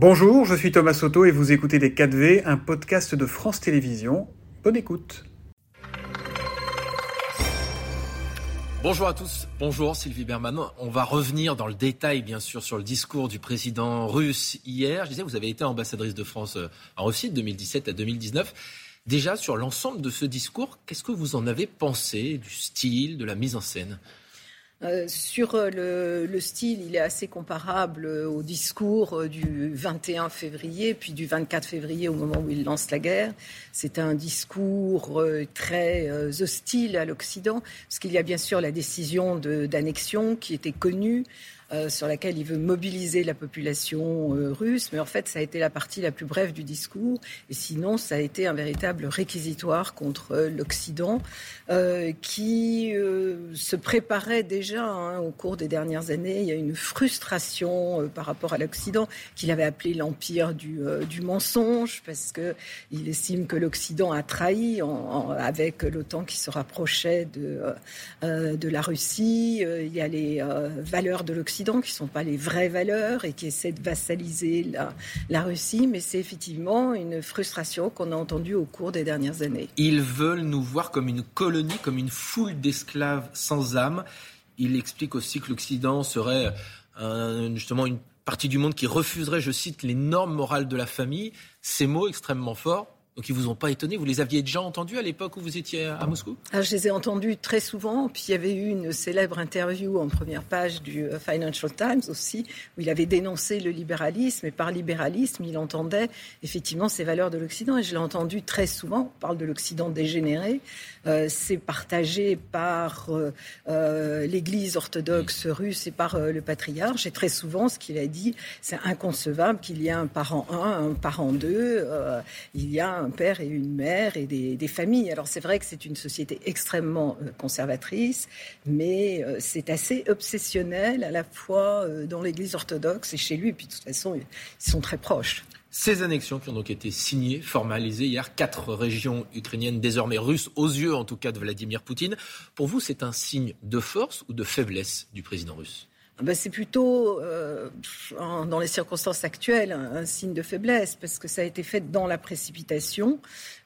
Bonjour, je suis Thomas Soto et vous écoutez Les 4V, un podcast de France Télévisions. Bonne écoute. Bonjour à tous, bonjour Sylvie Berman. On va revenir dans le détail, bien sûr, sur le discours du président russe hier. Je disais, vous avez été ambassadrice de France euh, en Russie de 2017 à 2019. Déjà, sur l'ensemble de ce discours, qu'est-ce que vous en avez pensé du style, de la mise en scène? Euh, sur euh, le, style, il est assez comparable euh, au discours du 21 février, puis du 24 février au moment où il lance la guerre. C'est un discours très hostile à l'Occident, parce qu'il y a bien sûr la décision d'annexion qui était connue. Euh, sur laquelle il veut mobiliser la population euh, russe. Mais en fait, ça a été la partie la plus brève du discours. Et sinon, ça a été un véritable réquisitoire contre euh, l'Occident qui se préparait déjà hein, au cours des dernières années. Il y a une frustration par rapport à l'Occident qu'il avait appelé l'empire du, du, mensonge parce qu'il estime que l'Occident a trahi avec l'OTAN qui se rapprochait de, de la Russie. Il y a les valeurs de l'Occident qui ne sont pas les vraies valeurs et qui essaient de vassaliser la, Russie, mais c'est effectivement une frustration qu'on a entendue au cours des dernières années. Ils veulent nous voir comme une colonie, comme une foule d'esclaves sans âme. Il explique aussi que l'Occident serait justement une partie du monde qui refuserait, je cite, les normes morales de la famille. Ces mots extrêmement forts donc ils vous ont pas étonné? Vous les aviez déjà entendus à l'époque où vous étiez à Moscou? Ah, Je les ai entendus très souvent. Puis il y avait eu une célèbre interview en première page du euh, Financial Times aussi, où il avait dénoncé le libéralisme. Et par libéralisme, il entendait effectivement ces valeurs de l'Occident. Et je l'ai entendu très souvent. On parle de l'Occident dégénéré. Euh, c'est partagé par euh, l'Église orthodoxe russe et par le patriarche. Et très souvent, ce qu'il a dit, c'est inconcevable qu'il y ait un parent 1, un parent 2. il y a un père et une mère et des, familles. Alors c'est vrai que c'est une société extrêmement euh, conservatrice, mais euh, c'est assez obsessionnel à la fois euh, dans l'Église orthodoxe et chez lui. Et puis de toute façon, ils sont très proches. Ces annexions qui ont donc été signées, formalisées hier, quatre régions ukrainiennes désormais russes, aux yeux en tout cas de Vladimir Poutine. Pour vous, c'est un signe de force ou de faiblesse du président russe? Ben, c'est plutôt, euh, dans les circonstances actuelles, un, signe de faiblesse, parce que ça a été fait dans la précipitation,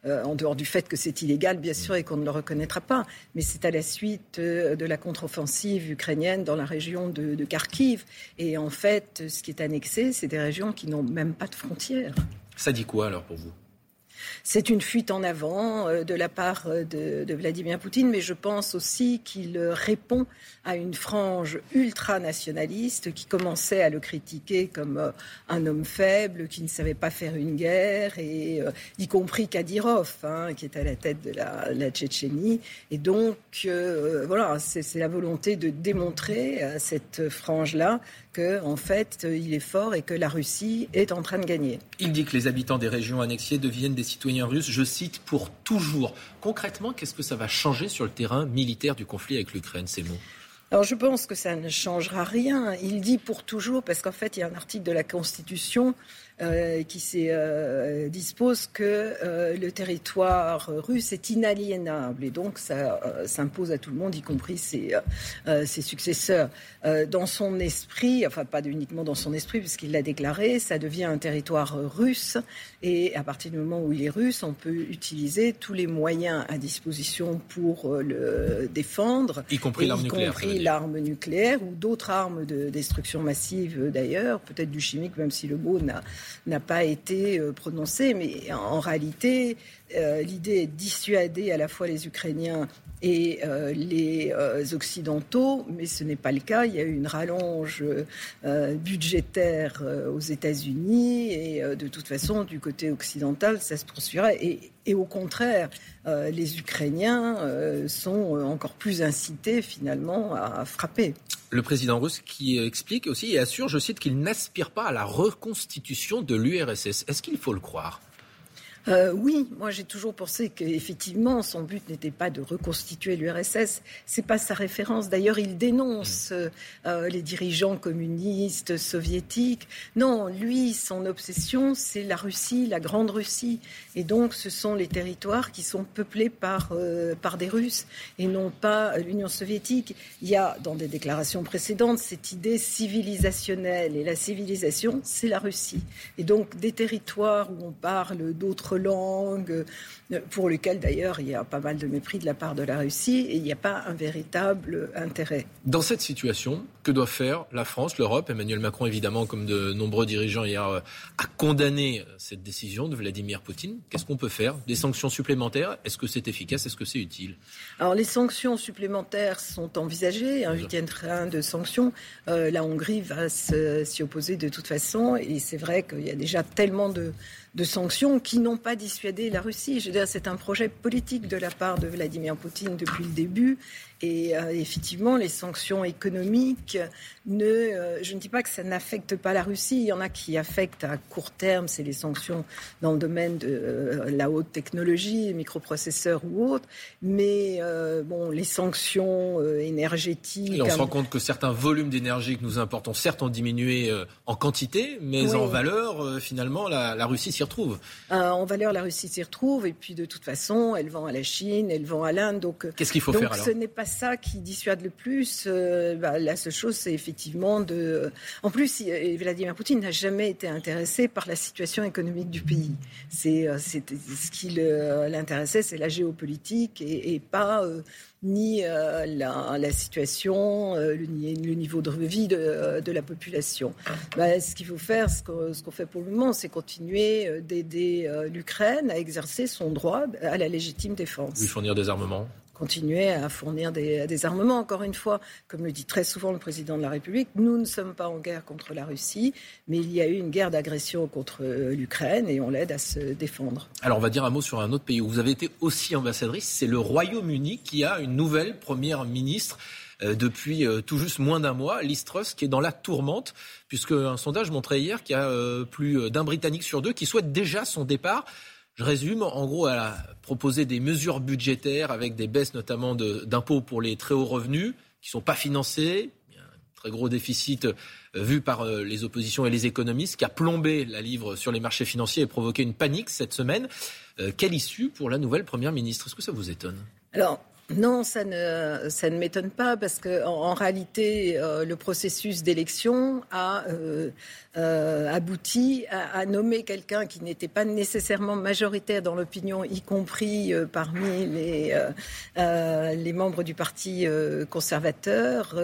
euh, en dehors du fait que c'est illégal, bien sûr, et qu'on ne le reconnaîtra pas. Mais c'est à la suite euh, de la contre-offensive ukrainienne dans la région de, de Kharkiv. Et en fait, ce qui est annexé, c'est des régions qui n'ont même pas de frontières. Ça dit quoi alors pour vous? C'est une fuite en avant euh, de la part euh, de, Vladimir Poutine, mais je pense aussi qu'il répond à une frange ultranationaliste qui commençait à le critiquer comme euh, un homme faible, qui ne savait pas faire une guerre, et y compris Kadyrov, hein, qui est à la tête de la, Tchétchénie. Et donc, voilà, c'est la volonté de démontrer à cette frange-là qu'en en fait, il est fort et que la Russie est en train de gagner. Il dit que les habitants des régions annexiées deviennent des citoyens russes, je cite, pour toujours. Concrètement, qu'est-ce que ça va changer sur le terrain militaire du conflit avec l'Ukraine, ces mots? Alors je pense que ça ne changera rien. Il dit pour toujours, parce qu'en fait, il y a un article de la Constitution euh, qui euh, dispose que euh, le territoire russe est inaliénable. Et donc ça s'impose à tout le monde, y compris ses, ses successeurs. dans son esprit, enfin pas uniquement dans son esprit puisqu'il l'a déclaré, ça devient un territoire russe. Et à partir du moment où il est russe, on peut utiliser tous les moyens à disposition pour le défendre, y compris l'arme nucléaire, l'arme nucléaire ou d'autres armes de destruction massive d'ailleurs, peut-être du chimique, même si le mot n'a n'a pas été euh, prononcé, mais en réalité, euh, l'idée est de dissuader à la fois les Ukrainiens et euh, les Occidentaux, mais ce n'est pas le cas. Il y a eu une rallonge budgétaire aux États-Unis et de toute façon, du côté occidental, ça se poursuivra. Et au contraire, les Ukrainiens sont encore plus incités finalement à frapper le président russe qui explique aussi et assure, je cite, qu'il n'aspire pas à la reconstitution de l'URSS. Est-ce qu'il faut le croire? Euh, oui, moi j'ai toujours pensé qu'effectivement son but n'était pas de reconstituer l'URSS, c'est pas sa référence. D'ailleurs, il dénonce mm. euh, les dirigeants communistes soviétiques. Non, lui, son obsession, c'est la Russie, la grande Russie, et donc ce sont les territoires qui sont peuplés par euh, par des Russes et non pas l'Union soviétique. Il y a dans des déclarations précédentes cette idée civilisationnelle et la civilisation, c'est la Russie. Et donc des territoires où on parle d'autres langues, euh, pour lesquelles d'ailleurs il y a pas mal de mépris de la part de la Russie et il n'y a pas un véritable intérêt. Dans cette situation, que doit faire la France, l'Europe? Emmanuel Macron, évidemment, comme de nombreux dirigeants hier, euh, a condamné cette décision de Vladimir Poutine. Qu'est-ce qu'on peut faire? Des sanctions supplémentaires? Est-ce que c'est efficace? Est-ce que c'est utile? Alors les sanctions supplémentaires sont envisagées, un huitième train de sanctions. Euh, la Hongrie va s'y opposer de toute façon et c'est vrai qu'il y a déjà tellement de de sanctions qui n'ont pas dissuadé la Russie. Je veux dire, c'est un projet politique de la part de Vladimir Poutine depuis le début. Et euh, effectivement, les sanctions économiques, ne, euh, je ne dis pas que ça n'affecte pas la Russie. Il y en a qui affectent à court terme, c'est les sanctions dans le domaine de euh, la haute technologie, microprocesseurs ou autres. Mais bon, les sanctions énergétiques. Et on se rend compte que certains volumes d'énergie que nous importons, certes, ont diminué en quantité, mais en valeur, finalement, la, la Russie s'y retrouve. en valeur, la Russie s'y retrouve. Et puis, de toute façon, elle vend à la Chine, elle vend à l'Inde. Donc, qu'est-ce qu'il faut faire alors Ce n'est pas ça qui dissuade le plus. Euh, bah, la seule chose, c'est effectivement de. En plus, Vladimir Poutine n'a jamais été intéressé par la situation économique du pays. C'est euh, ce qui l'intéressait, c'est la géopolitique et, pas. Euh, ni la, situation, le, niveau de vie de, la population. Bah, ce qu'il faut faire, ce qu'on fait pour le moment, c'est continuer d'aider l'Ukraine à exercer son droit à la légitime défense. Lui fournir des armements continuer à fournir des, armements. Encore une fois, comme le dit très souvent le président de la République, nous ne sommes pas en guerre contre la Russie, mais il y a eu une guerre d'agression contre euh, l'Ukraine et on l'aide à se défendre. Alors on va dire un mot sur un autre pays où vous avez été aussi ambassadrice, c'est le Royaume-Uni qui a une nouvelle première ministre euh, depuis euh, tout juste moins d'un mois, Liz Truss, qui est dans la tourmente, puisque un sondage montrait hier qu'il y a plus d'un Britannique sur deux qui souhaite déjà son départ. Je résume, en gros, elle a proposé des mesures budgétaires avec des baisses notamment d'impôts pour les très hauts revenus qui ne sont pas financés. Il y a un très gros déficit euh, vu par euh, les oppositions et les économistes qui a plombé la livre sur les marchés financiers et provoqué une panique cette semaine. Euh, quelle issue pour la nouvelle Première ministre? Est-ce que ça vous étonne? Non, ça ne, m'étonne pas parce que en, réalité, euh, le processus d'élection a euh, euh, abouti à, nommer quelqu'un qui n'était pas nécessairement majoritaire dans l'opinion, y compris parmi les, membres du Parti conservateur.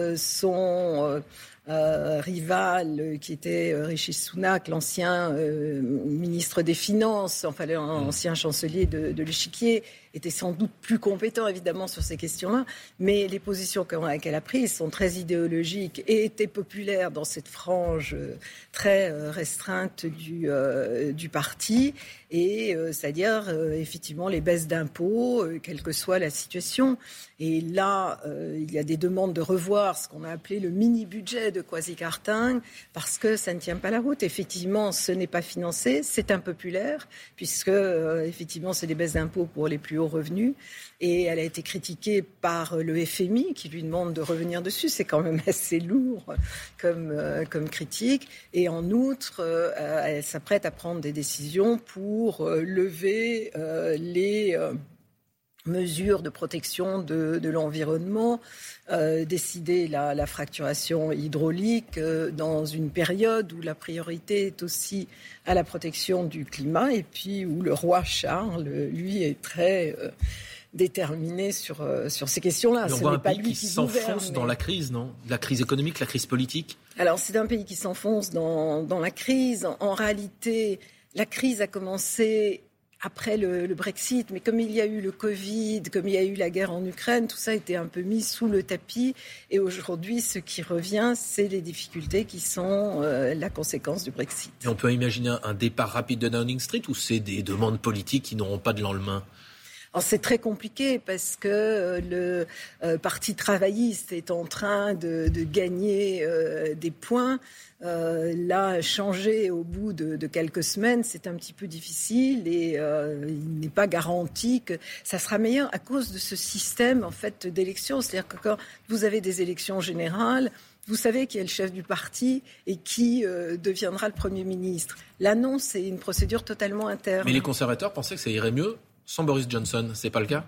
Rival qui était Rishi Sunak, l'ancien ministre des Finances, enfin l'ancien chancelier de, de l'échiquier, était sans doute plus compétent évidemment sur ces questions-là, mais les positions qu'elle a prises sont très idéologiques et étaient populaires dans cette frange euh, très euh, restreinte du, euh, du parti, et c'est-à-dire effectivement les baisses d'impôts, quelle que soit la situation. Et là, il y a des demandes de revoir ce qu'on a appelé le mini-budget de Kwasi Karting, parce que ça ne tient pas la route. Effectivement, ce n'est pas financé, c'est impopulaire, puisque effectivement, c'est des baisses d'impôts pour les plus revenus. Et elle a été critiquée par le FMI qui lui demande de revenir dessus. C'est quand même assez lourd comme, euh, critique. Et en outre, euh, elle s'apprête à prendre des décisions pour euh, lever les mesures de protection de, l'environnement, décider la, la, fracturation hydraulique dans une période où la priorité est aussi à la protection du climat et puis où le roi Charles, lui, est très déterminé sur, sur ces questions-là. Ce n'est pas lui qui s'enfonce dans la crise, non? La crise économique, la crise politique? Alors c'est un pays qui s'enfonce dans, dans la crise. En réalité, la crise a commencé après le, Brexit, mais comme il y a eu le Covid, comme il y a eu la guerre en Ukraine, tout ça a été un peu mis sous le tapis. Et aujourd'hui, ce qui revient, c'est les difficultés qui sont euh, la conséquence du Brexit. Et on peut imaginer un départ rapide de Downing Street ou c'est des demandes politiques qui n'auront pas de lendemain? C'est très compliqué parce que euh, le Parti travailliste est en train de, gagner des points. là, changer au bout de, quelques semaines, c'est un petit peu difficile et il n'est pas garanti que ça sera meilleur à cause de ce système en fait d'élection. C'est-à-dire que quand vous avez des élections générales, vous savez qui est le chef du parti et qui euh, deviendra le Premier ministre. L'annonce est une procédure totalement interne. Mais les conservateurs pensaient que ça irait mieux sans Boris Johnson, c'est pas le cas?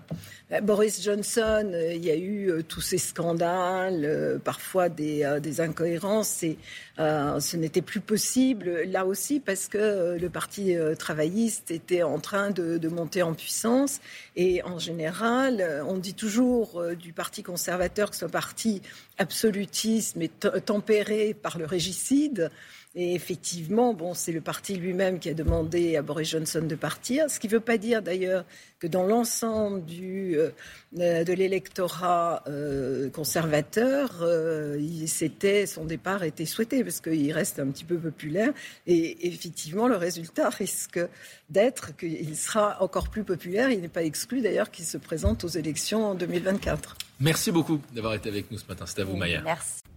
Bah, Boris Johnson, euh, il y a eu euh, tous ces scandales, euh, parfois des, incohérences, et ce n'était plus possible là aussi parce que le Parti travailliste était en train de, monter en puissance. Et en général, on dit toujours du Parti conservateur que ce parti absolutiste mais tempéré par le régicide. Et effectivement, bon, c'est le parti lui-même qui a demandé à Boris Johnson de partir, ce qui ne veut pas dire d'ailleurs que dans l'ensemble du, euh, de l'électorat euh, conservateur, euh, c'était, son départ était souhaité, parce qu'il reste un petit peu populaire. Et effectivement, le résultat risque d'être qu'il sera encore plus populaire. Il n'est pas exclu d'ailleurs qu'il se présente aux élections en 2024. Merci beaucoup d'avoir été avec nous ce matin. C'était à vous, Maya. Merci.